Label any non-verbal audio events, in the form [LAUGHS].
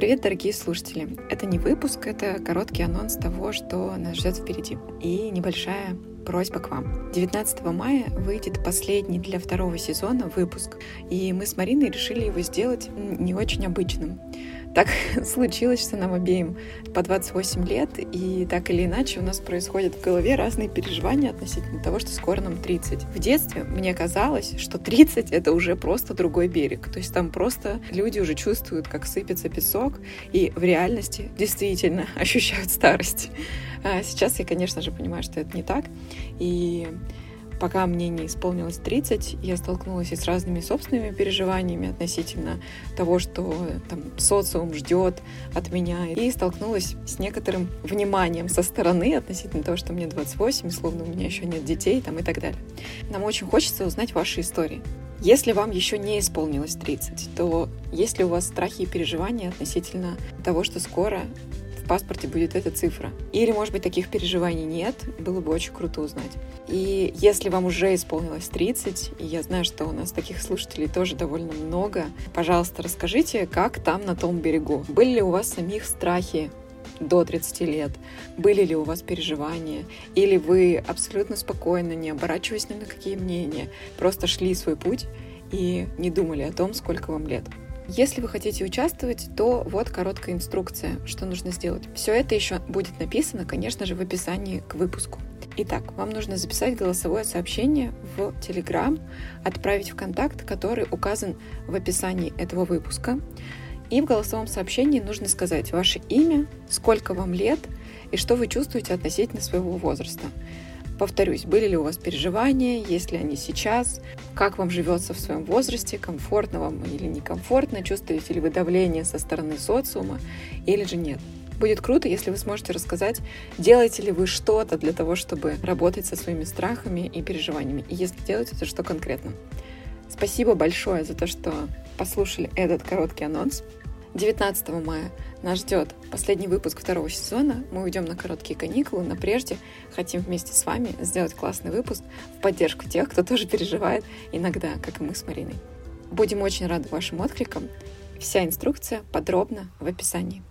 Привет, дорогие слушатели! Это не выпуск, это короткий анонс того, что нас ждет впереди. И небольшая просьба к вам. 19 мая выйдет последний для второго сезона выпуск, и мы с Мариной решили его сделать не очень обычным. Так [LAUGHS] случилось, что нам обеим по 28 лет, и так или иначе у нас происходят в голове разные переживания относительно того, что скоро нам 30. В детстве мне казалось, что 30 — это уже просто другой берег. То есть там просто люди уже чувствуют, как сыпется песок, и в реальности действительно [LAUGHS] ощущают старость. А сейчас я, конечно же, понимаю, что это не так. И пока мне не исполнилось 30, я столкнулась и с разными собственными переживаниями относительно того, что там, социум ждет от меня, и столкнулась с некоторым вниманием со стороны относительно того, что мне 28, словно у меня еще нет детей там, и так далее. Нам очень хочется узнать ваши истории. Если вам еще не исполнилось 30, то есть ли у вас страхи и переживания относительно того, что скоро паспорте будет эта цифра. Или, может быть, таких переживаний нет, было бы очень круто узнать. И если вам уже исполнилось 30, и я знаю, что у нас таких слушателей тоже довольно много, пожалуйста, расскажите, как там на том берегу. Были ли у вас самих страхи до 30 лет? Были ли у вас переживания? Или вы абсолютно спокойно, не оборачиваясь ни на какие мнения, просто шли свой путь и не думали о том, сколько вам лет? Если вы хотите участвовать, то вот короткая инструкция, что нужно сделать. Все это еще будет написано, конечно же, в описании к выпуску. Итак, вам нужно записать голосовое сообщение в Telegram, отправить в контакт, который указан в описании этого выпуска. И в голосовом сообщении нужно сказать ваше имя, сколько вам лет и что вы чувствуете относительно своего возраста. Повторюсь, были ли у вас переживания, есть ли они сейчас, как вам живется в своем возрасте, комфортно вам или некомфортно, чувствуете ли вы давление со стороны социума или же нет. Будет круто, если вы сможете рассказать, делаете ли вы что-то для того, чтобы работать со своими страхами и переживаниями. И если делаете, то что конкретно. Спасибо большое за то, что послушали этот короткий анонс. 19 мая нас ждет последний выпуск второго сезона. Мы уйдем на короткие каникулы, но прежде хотим вместе с вами сделать классный выпуск в поддержку тех, кто тоже переживает иногда, как и мы с Мариной. Будем очень рады вашим откликам. Вся инструкция подробно в описании.